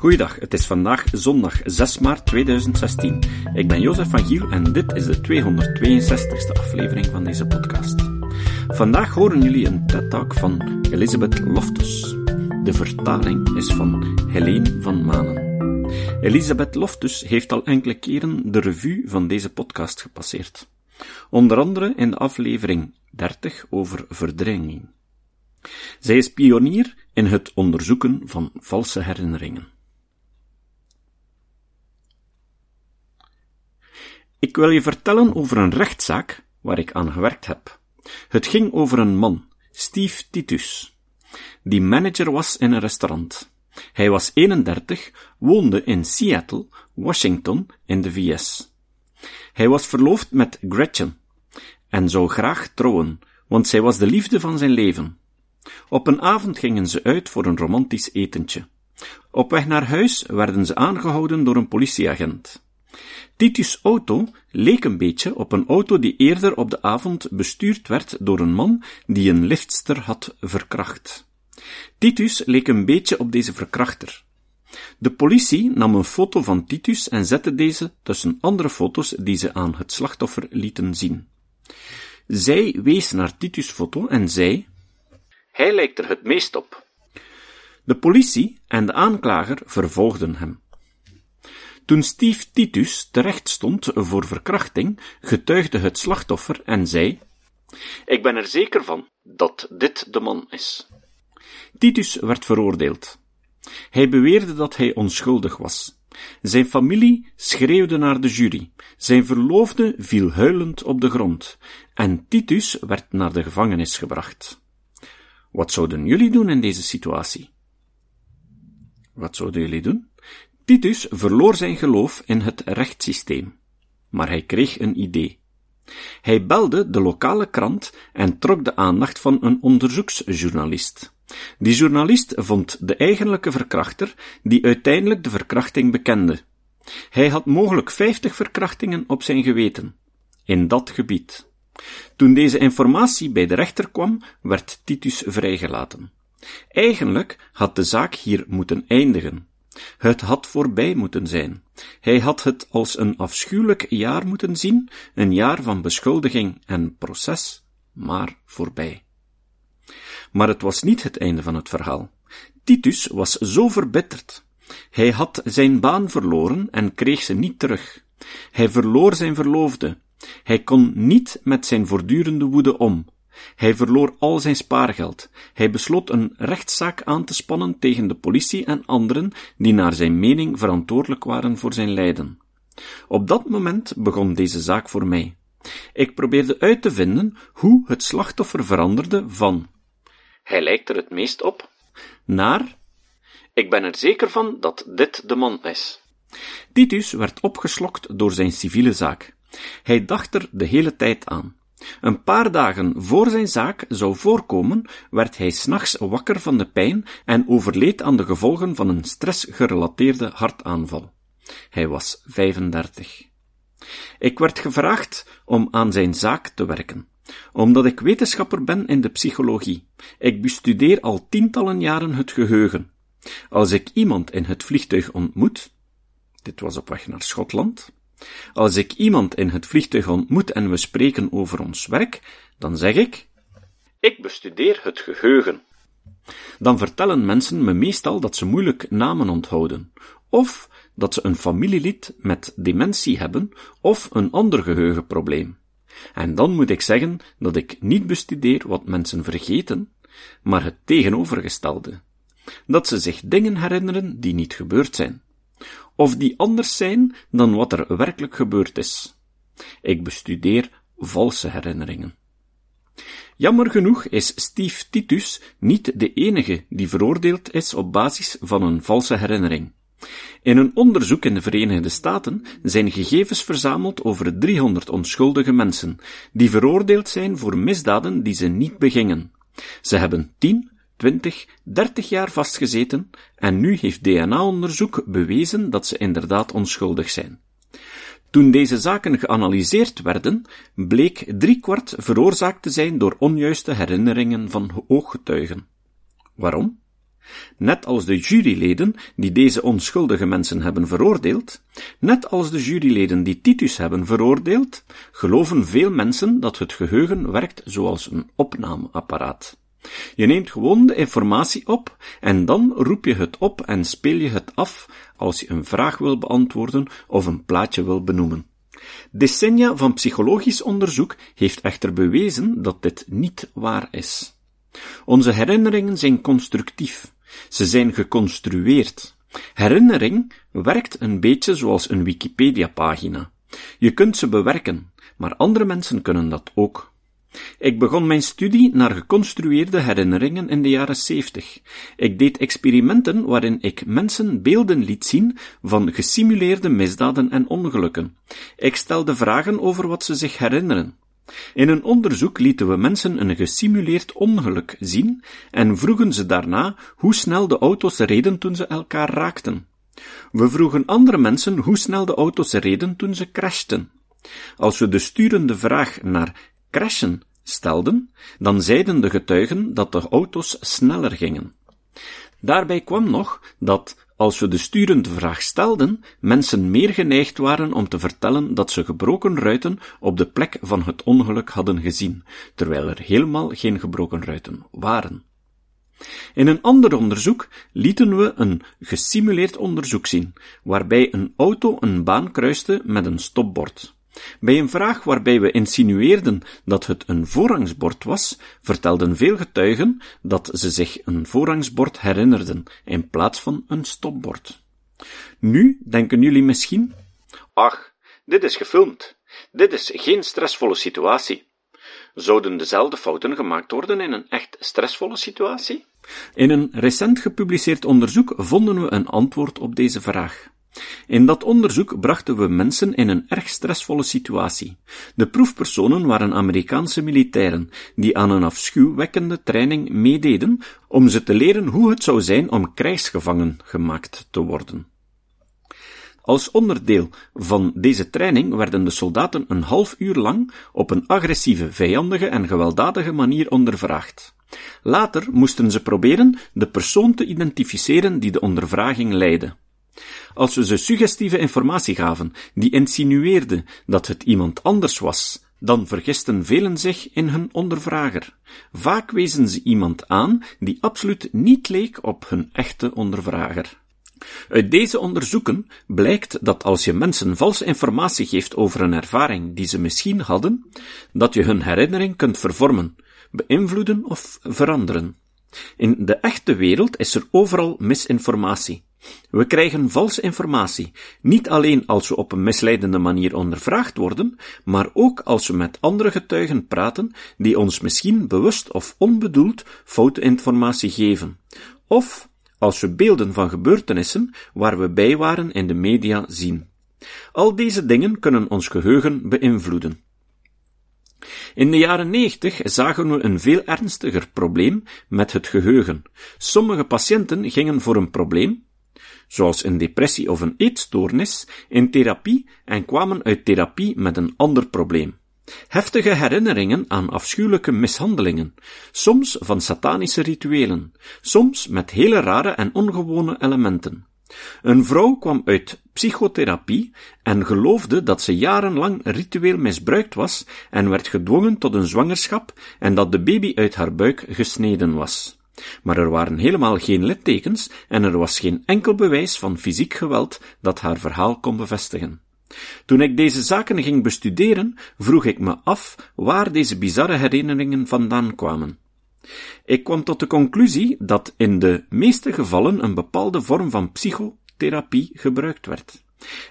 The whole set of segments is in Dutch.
Goeiedag, het is vandaag zondag 6 maart 2016. Ik ben Jozef van Giel en dit is de 262ste aflevering van deze podcast. Vandaag horen jullie een TED-talk van Elisabeth Loftus. De vertaling is van Helene van Manen. Elisabeth Loftus heeft al enkele keren de revue van deze podcast gepasseerd. Onder andere in de aflevering 30 over verdringing. Zij is pionier in het onderzoeken van valse herinneringen. Ik wil je vertellen over een rechtszaak waar ik aan gewerkt heb. Het ging over een man, Steve Titus, die manager was in een restaurant. Hij was 31, woonde in Seattle, Washington, in de VS. Hij was verloofd met Gretchen en zou graag trouwen, want zij was de liefde van zijn leven. Op een avond gingen ze uit voor een romantisch etentje. Op weg naar huis werden ze aangehouden door een politieagent. Titus' auto leek een beetje op een auto die eerder op de avond bestuurd werd door een man die een liftster had verkracht. Titus leek een beetje op deze verkrachter. De politie nam een foto van Titus en zette deze tussen andere foto's die ze aan het slachtoffer lieten zien. Zij wees naar Titus' foto en zei: Hij lijkt er het meest op. De politie en de aanklager vervolgden hem. Toen Steve Titus terecht stond voor verkrachting, getuigde het slachtoffer en zei: Ik ben er zeker van dat dit de man is. Titus werd veroordeeld. Hij beweerde dat hij onschuldig was. Zijn familie schreeuwde naar de jury. Zijn verloofde viel huilend op de grond. En Titus werd naar de gevangenis gebracht. Wat zouden jullie doen in deze situatie? Wat zouden jullie doen? Titus verloor zijn geloof in het rechtssysteem. Maar hij kreeg een idee. Hij belde de lokale krant en trok de aandacht van een onderzoeksjournalist. Die journalist vond de eigenlijke verkrachter, die uiteindelijk de verkrachting bekende. Hij had mogelijk vijftig verkrachtingen op zijn geweten. In dat gebied. Toen deze informatie bij de rechter kwam, werd Titus vrijgelaten. Eigenlijk had de zaak hier moeten eindigen. Het had voorbij moeten zijn. Hij had het als een afschuwelijk jaar moeten zien, een jaar van beschuldiging en proces, maar voorbij. Maar het was niet het einde van het verhaal. Titus was zo verbitterd. Hij had zijn baan verloren en kreeg ze niet terug. Hij verloor zijn verloofde. Hij kon niet met zijn voortdurende woede om. Hij verloor al zijn spaargeld. Hij besloot een rechtszaak aan te spannen tegen de politie en anderen die naar zijn mening verantwoordelijk waren voor zijn lijden. Op dat moment begon deze zaak voor mij. Ik probeerde uit te vinden hoe het slachtoffer veranderde van hij lijkt er het meest op, naar ik ben er zeker van dat dit de man is. Titus werd opgeslokt door zijn civiele zaak. Hij dacht er de hele tijd aan. Een paar dagen voor zijn zaak zou voorkomen, werd hij s'nachts wakker van de pijn en overleed aan de gevolgen van een stressgerelateerde hartaanval. Hij was 35. Ik werd gevraagd om aan zijn zaak te werken, omdat ik wetenschapper ben in de psychologie. Ik bestudeer al tientallen jaren het geheugen. Als ik iemand in het vliegtuig ontmoet, dit was op weg naar Schotland, als ik iemand in het vliegtuig ontmoet en we spreken over ons werk, dan zeg ik, ik bestudeer het geheugen. Dan vertellen mensen me meestal dat ze moeilijk namen onthouden, of dat ze een familielid met dementie hebben, of een ander geheugenprobleem. En dan moet ik zeggen dat ik niet bestudeer wat mensen vergeten, maar het tegenovergestelde. Dat ze zich dingen herinneren die niet gebeurd zijn of die anders zijn dan wat er werkelijk gebeurd is. Ik bestudeer valse herinneringen. Jammer genoeg is Steve Titus niet de enige die veroordeeld is op basis van een valse herinnering. In een onderzoek in de Verenigde Staten zijn gegevens verzameld over 300 onschuldige mensen, die veroordeeld zijn voor misdaden die ze niet begingen. Ze hebben 10 20, 30 jaar vastgezeten en nu heeft DNA-onderzoek bewezen dat ze inderdaad onschuldig zijn. Toen deze zaken geanalyseerd werden, bleek driekwart veroorzaakt te zijn door onjuiste herinneringen van ooggetuigen. Waarom? Net als de juryleden die deze onschuldige mensen hebben veroordeeld, net als de juryleden die Titus hebben veroordeeld, geloven veel mensen dat het geheugen werkt zoals een opnameapparaat. Je neemt gewoon de informatie op en dan roep je het op en speel je het af als je een vraag wil beantwoorden of een plaatje wil benoemen. Decennia van psychologisch onderzoek heeft echter bewezen dat dit niet waar is. Onze herinneringen zijn constructief. Ze zijn geconstrueerd. Herinnering werkt een beetje zoals een Wikipedia-pagina. Je kunt ze bewerken, maar andere mensen kunnen dat ook. Ik begon mijn studie naar geconstrueerde herinneringen in de jaren zeventig. Ik deed experimenten waarin ik mensen beelden liet zien van gesimuleerde misdaden en ongelukken. Ik stelde vragen over wat ze zich herinneren. In een onderzoek lieten we mensen een gesimuleerd ongeluk zien en vroegen ze daarna hoe snel de auto's reden toen ze elkaar raakten. We vroegen andere mensen hoe snel de auto's reden toen ze crashten. Als we de sturende vraag naar crashen stelden, dan zeiden de getuigen dat de auto's sneller gingen. Daarbij kwam nog dat, als we de sturende vraag stelden, mensen meer geneigd waren om te vertellen dat ze gebroken ruiten op de plek van het ongeluk hadden gezien, terwijl er helemaal geen gebroken ruiten waren. In een ander onderzoek lieten we een gesimuleerd onderzoek zien, waarbij een auto een baan kruiste met een stopbord. Bij een vraag waarbij we insinueerden dat het een voorrangsbord was, vertelden veel getuigen dat ze zich een voorrangsbord herinnerden, in plaats van een stopbord. Nu denken jullie misschien, ach, dit is gefilmd. Dit is geen stressvolle situatie. Zouden dezelfde fouten gemaakt worden in een echt stressvolle situatie? In een recent gepubliceerd onderzoek vonden we een antwoord op deze vraag. In dat onderzoek brachten we mensen in een erg stressvolle situatie. De proefpersonen waren Amerikaanse militairen, die aan een afschuwwekkende training meededen om ze te leren hoe het zou zijn om krijgsgevangen gemaakt te worden. Als onderdeel van deze training werden de soldaten een half uur lang op een agressieve, vijandige en gewelddadige manier ondervraagd. Later moesten ze proberen de persoon te identificeren die de ondervraging leidde. Als we ze suggestieve informatie gaven, die insinueerde dat het iemand anders was, dan vergisten velen zich in hun ondervrager. Vaak wezen ze iemand aan die absoluut niet leek op hun echte ondervrager. Uit deze onderzoeken blijkt dat als je mensen valse informatie geeft over een ervaring die ze misschien hadden, dat je hun herinnering kunt vervormen, beïnvloeden of veranderen. In de echte wereld is er overal misinformatie. We krijgen valse informatie, niet alleen als we op een misleidende manier ondervraagd worden, maar ook als we met andere getuigen praten die ons misschien bewust of onbedoeld foute informatie geven, of als we beelden van gebeurtenissen waar we bij waren in de media zien. Al deze dingen kunnen ons geheugen beïnvloeden. In de jaren negentig zagen we een veel ernstiger probleem met het geheugen. Sommige patiënten gingen voor een probleem, zoals een depressie of een eetstoornis, in therapie en kwamen uit therapie met een ander probleem. Heftige herinneringen aan afschuwelijke mishandelingen, soms van satanische rituelen, soms met hele rare en ongewone elementen. Een vrouw kwam uit psychotherapie en geloofde dat ze jarenlang ritueel misbruikt was en werd gedwongen tot een zwangerschap en dat de baby uit haar buik gesneden was. Maar er waren helemaal geen littekens en er was geen enkel bewijs van fysiek geweld dat haar verhaal kon bevestigen. Toen ik deze zaken ging bestuderen, vroeg ik me af waar deze bizarre herinneringen vandaan kwamen. Ik kwam tot de conclusie dat in de meeste gevallen een bepaalde vorm van psychotherapie gebruikt werd.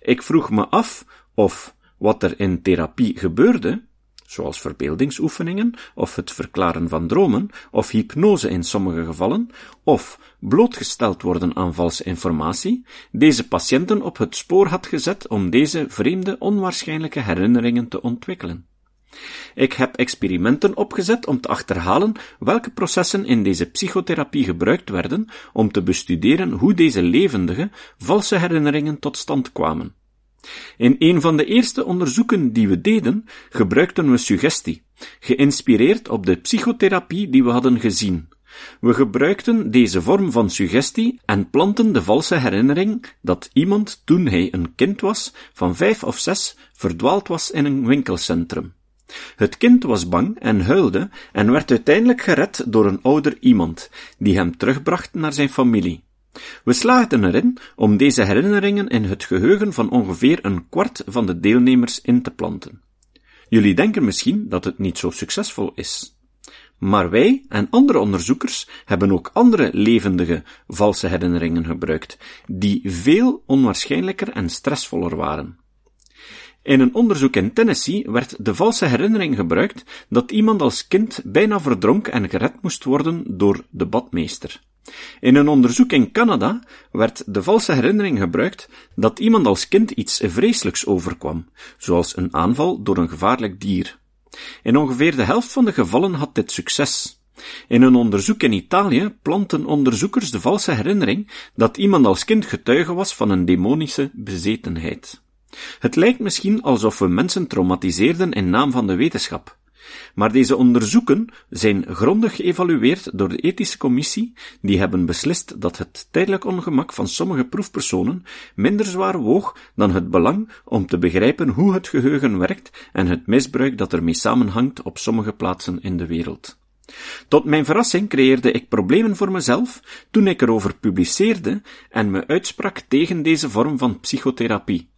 Ik vroeg me af of wat er in therapie gebeurde, zoals verbeeldingsoefeningen, of het verklaren van dromen, of hypnose in sommige gevallen, of blootgesteld worden aan valse informatie, deze patiënten op het spoor had gezet om deze vreemde, onwaarschijnlijke herinneringen te ontwikkelen. Ik heb experimenten opgezet om te achterhalen welke processen in deze psychotherapie gebruikt werden om te bestuderen hoe deze levendige, valse herinneringen tot stand kwamen. In een van de eerste onderzoeken die we deden, gebruikten we suggestie, geïnspireerd op de psychotherapie die we hadden gezien. We gebruikten deze vorm van suggestie en planten de valse herinnering dat iemand toen hij een kind was, van vijf of zes, verdwaald was in een winkelcentrum. Het kind was bang en huilde en werd uiteindelijk gered door een ouder iemand, die hem terugbracht naar zijn familie. We slaagden erin om deze herinneringen in het geheugen van ongeveer een kwart van de deelnemers in te planten. Jullie denken misschien dat het niet zo succesvol is. Maar wij en andere onderzoekers hebben ook andere levendige valse herinneringen gebruikt, die veel onwaarschijnlijker en stressvoller waren. In een onderzoek in Tennessee werd de valse herinnering gebruikt dat iemand als kind bijna verdronk en gered moest worden door de badmeester. In een onderzoek in Canada werd de valse herinnering gebruikt dat iemand als kind iets vreselijks overkwam, zoals een aanval door een gevaarlijk dier. In ongeveer de helft van de gevallen had dit succes. In een onderzoek in Italië planten onderzoekers de valse herinnering dat iemand als kind getuige was van een demonische bezetenheid. Het lijkt misschien alsof we mensen traumatiseerden in naam van de wetenschap. Maar deze onderzoeken zijn grondig geëvalueerd door de ethische commissie, die hebben beslist dat het tijdelijk ongemak van sommige proefpersonen minder zwaar woog dan het belang om te begrijpen hoe het geheugen werkt en het misbruik dat ermee samenhangt op sommige plaatsen in de wereld. Tot mijn verrassing creëerde ik problemen voor mezelf toen ik erover publiceerde en me uitsprak tegen deze vorm van psychotherapie.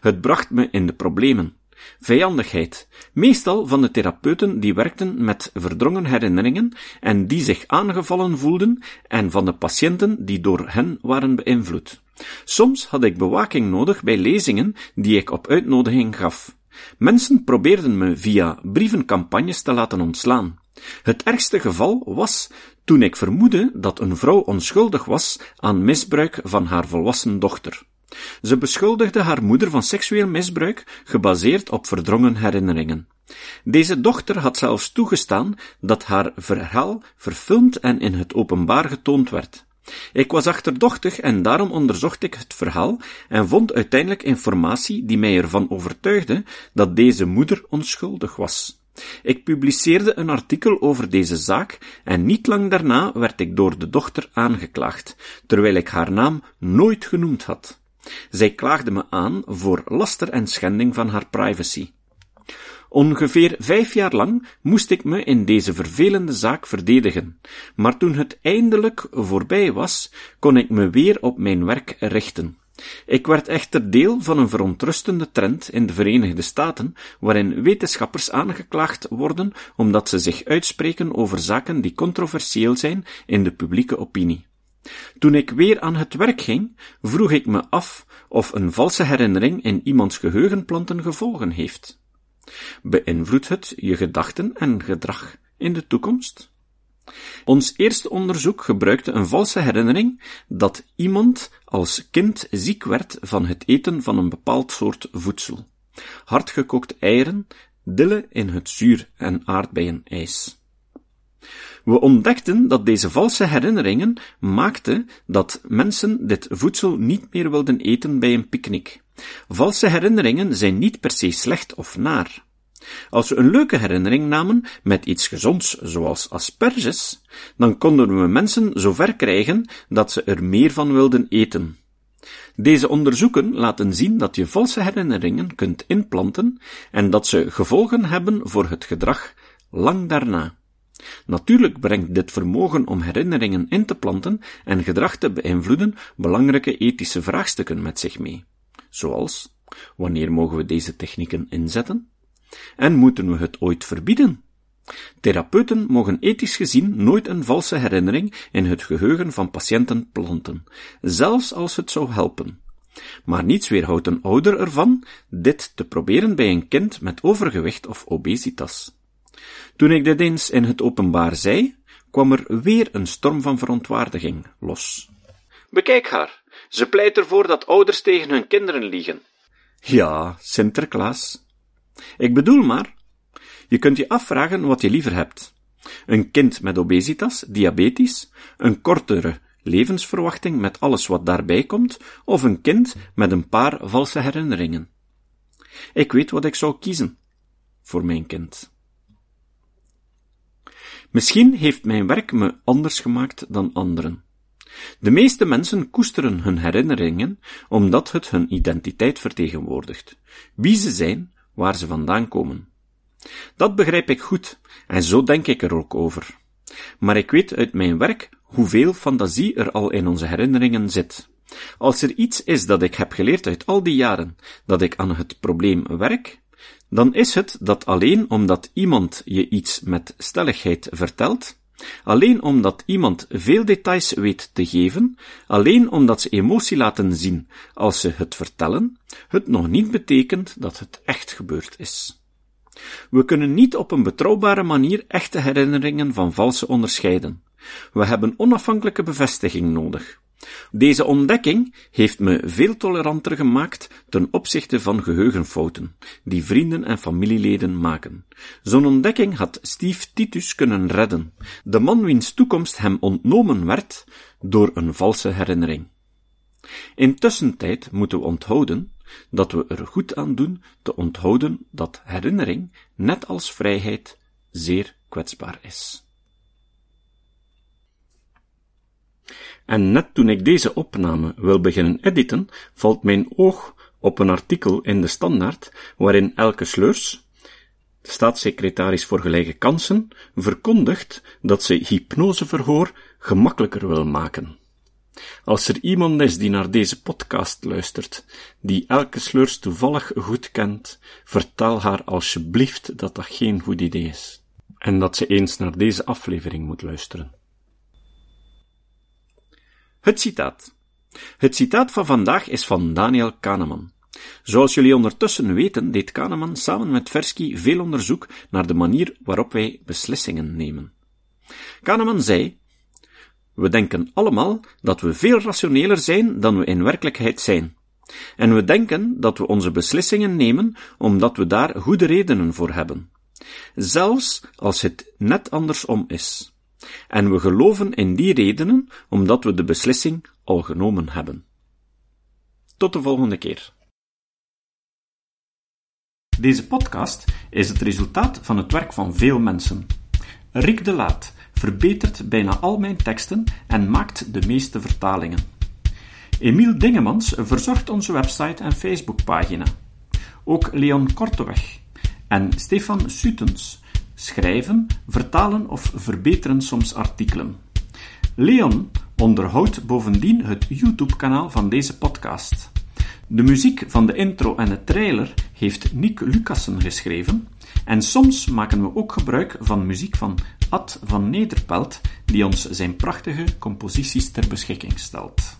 Het bracht me in de problemen. Vijandigheid, meestal van de therapeuten die werkten met verdrongen herinneringen en die zich aangevallen voelden, en van de patiënten die door hen waren beïnvloed. Soms had ik bewaking nodig bij lezingen die ik op uitnodiging gaf. Mensen probeerden me via brievencampagnes te laten ontslaan. Het ergste geval was toen ik vermoedde dat een vrouw onschuldig was aan misbruik van haar volwassen dochter. Ze beschuldigde haar moeder van seksueel misbruik, gebaseerd op verdrongen herinneringen. Deze dochter had zelfs toegestaan dat haar verhaal verfilmd en in het openbaar getoond werd. Ik was achterdochtig en daarom onderzocht ik het verhaal en vond uiteindelijk informatie die mij ervan overtuigde dat deze moeder onschuldig was. Ik publiceerde een artikel over deze zaak en niet lang daarna werd ik door de dochter aangeklaagd, terwijl ik haar naam nooit genoemd had. Zij klaagde me aan voor laster en schending van haar privacy. Ongeveer vijf jaar lang moest ik me in deze vervelende zaak verdedigen, maar toen het eindelijk voorbij was, kon ik me weer op mijn werk richten. Ik werd echter deel van een verontrustende trend in de Verenigde Staten, waarin wetenschappers aangeklaagd worden omdat ze zich uitspreken over zaken die controversieel zijn in de publieke opinie. Toen ik weer aan het werk ging, vroeg ik me af of een valse herinnering in iemands geheugenplanten gevolgen heeft. Beïnvloedt het je gedachten en gedrag in de toekomst? Ons eerste onderzoek gebruikte een valse herinnering dat iemand als kind ziek werd van het eten van een bepaald soort voedsel. Hardgekookt eieren, dille in het zuur en aardbeienijs. We ontdekten dat deze valse herinneringen maakten dat mensen dit voedsel niet meer wilden eten bij een picknick. Valse herinneringen zijn niet per se slecht of naar. Als we een leuke herinnering namen met iets gezonds, zoals asperges, dan konden we mensen zover krijgen dat ze er meer van wilden eten. Deze onderzoeken laten zien dat je valse herinneringen kunt inplanten en dat ze gevolgen hebben voor het gedrag lang daarna. Natuurlijk brengt dit vermogen om herinneringen in te planten en gedrag te beïnvloeden belangrijke ethische vraagstukken met zich mee. Zoals, wanneer mogen we deze technieken inzetten? En moeten we het ooit verbieden? Therapeuten mogen ethisch gezien nooit een valse herinnering in het geheugen van patiënten planten, zelfs als het zou helpen. Maar niets weerhoudt een ouder ervan dit te proberen bij een kind met overgewicht of obesitas. Toen ik dit eens in het openbaar zei, kwam er weer een storm van verontwaardiging los. Bekijk haar. Ze pleit ervoor dat ouders tegen hun kinderen liegen. Ja, Sinterklaas. Ik bedoel maar, je kunt je afvragen wat je liever hebt. Een kind met obesitas, diabetes, een kortere levensverwachting met alles wat daarbij komt, of een kind met een paar valse herinneringen. Ik weet wat ik zou kiezen voor mijn kind. Misschien heeft mijn werk me anders gemaakt dan anderen. De meeste mensen koesteren hun herinneringen omdat het hun identiteit vertegenwoordigt, wie ze zijn, waar ze vandaan komen. Dat begrijp ik goed, en zo denk ik er ook over. Maar ik weet uit mijn werk hoeveel fantasie er al in onze herinneringen zit. Als er iets is dat ik heb geleerd uit al die jaren dat ik aan het probleem werk, dan is het dat alleen omdat iemand je iets met stelligheid vertelt, alleen omdat iemand veel details weet te geven, alleen omdat ze emotie laten zien als ze het vertellen, het nog niet betekent dat het echt gebeurd is. We kunnen niet op een betrouwbare manier echte herinneringen van valse onderscheiden. We hebben onafhankelijke bevestiging nodig. Deze ontdekking heeft me veel toleranter gemaakt ten opzichte van geheugenfouten, die vrienden en familieleden maken. Zo'n ontdekking had Steve Titus kunnen redden, de man wiens toekomst hem ontnomen werd door een valse herinnering. Intussen tijd moeten we onthouden dat we er goed aan doen te onthouden dat herinnering, net als vrijheid, zeer kwetsbaar is. En net toen ik deze opname wil beginnen editen, valt mijn oog op een artikel in de Standaard, waarin Elke Sleurs, de staatssecretaris voor gelijke kansen, verkondigt dat ze hypnoseverhoor gemakkelijker wil maken. Als er iemand is die naar deze podcast luistert, die elke sleurs toevallig goed kent, vertel haar alsjeblieft dat dat geen goed idee is. En dat ze eens naar deze aflevering moet luisteren. Het citaat. Het citaat van vandaag is van Daniel Kahneman. Zoals jullie ondertussen weten, deed Kahneman samen met Versky veel onderzoek naar de manier waarop wij beslissingen nemen. Kahneman zei, we denken allemaal dat we veel rationeler zijn dan we in werkelijkheid zijn. En we denken dat we onze beslissingen nemen omdat we daar goede redenen voor hebben. Zelfs als het net andersom is. En we geloven in die redenen omdat we de beslissing al genomen hebben. Tot de volgende keer. Deze podcast is het resultaat van het werk van veel mensen. Rick de Laat verbetert bijna al mijn teksten en maakt de meeste vertalingen. Emiel Dingemans verzorgt onze website en Facebookpagina. Ook Leon Korteweg en Stefan Sutens schrijven, vertalen of verbeteren soms artikelen. Leon onderhoudt bovendien het YouTube-kanaal van deze podcast. De muziek van de intro en de trailer heeft Nick Lucassen geschreven en soms maken we ook gebruik van muziek van Ad van Nederpelt, die ons zijn prachtige composities ter beschikking stelt.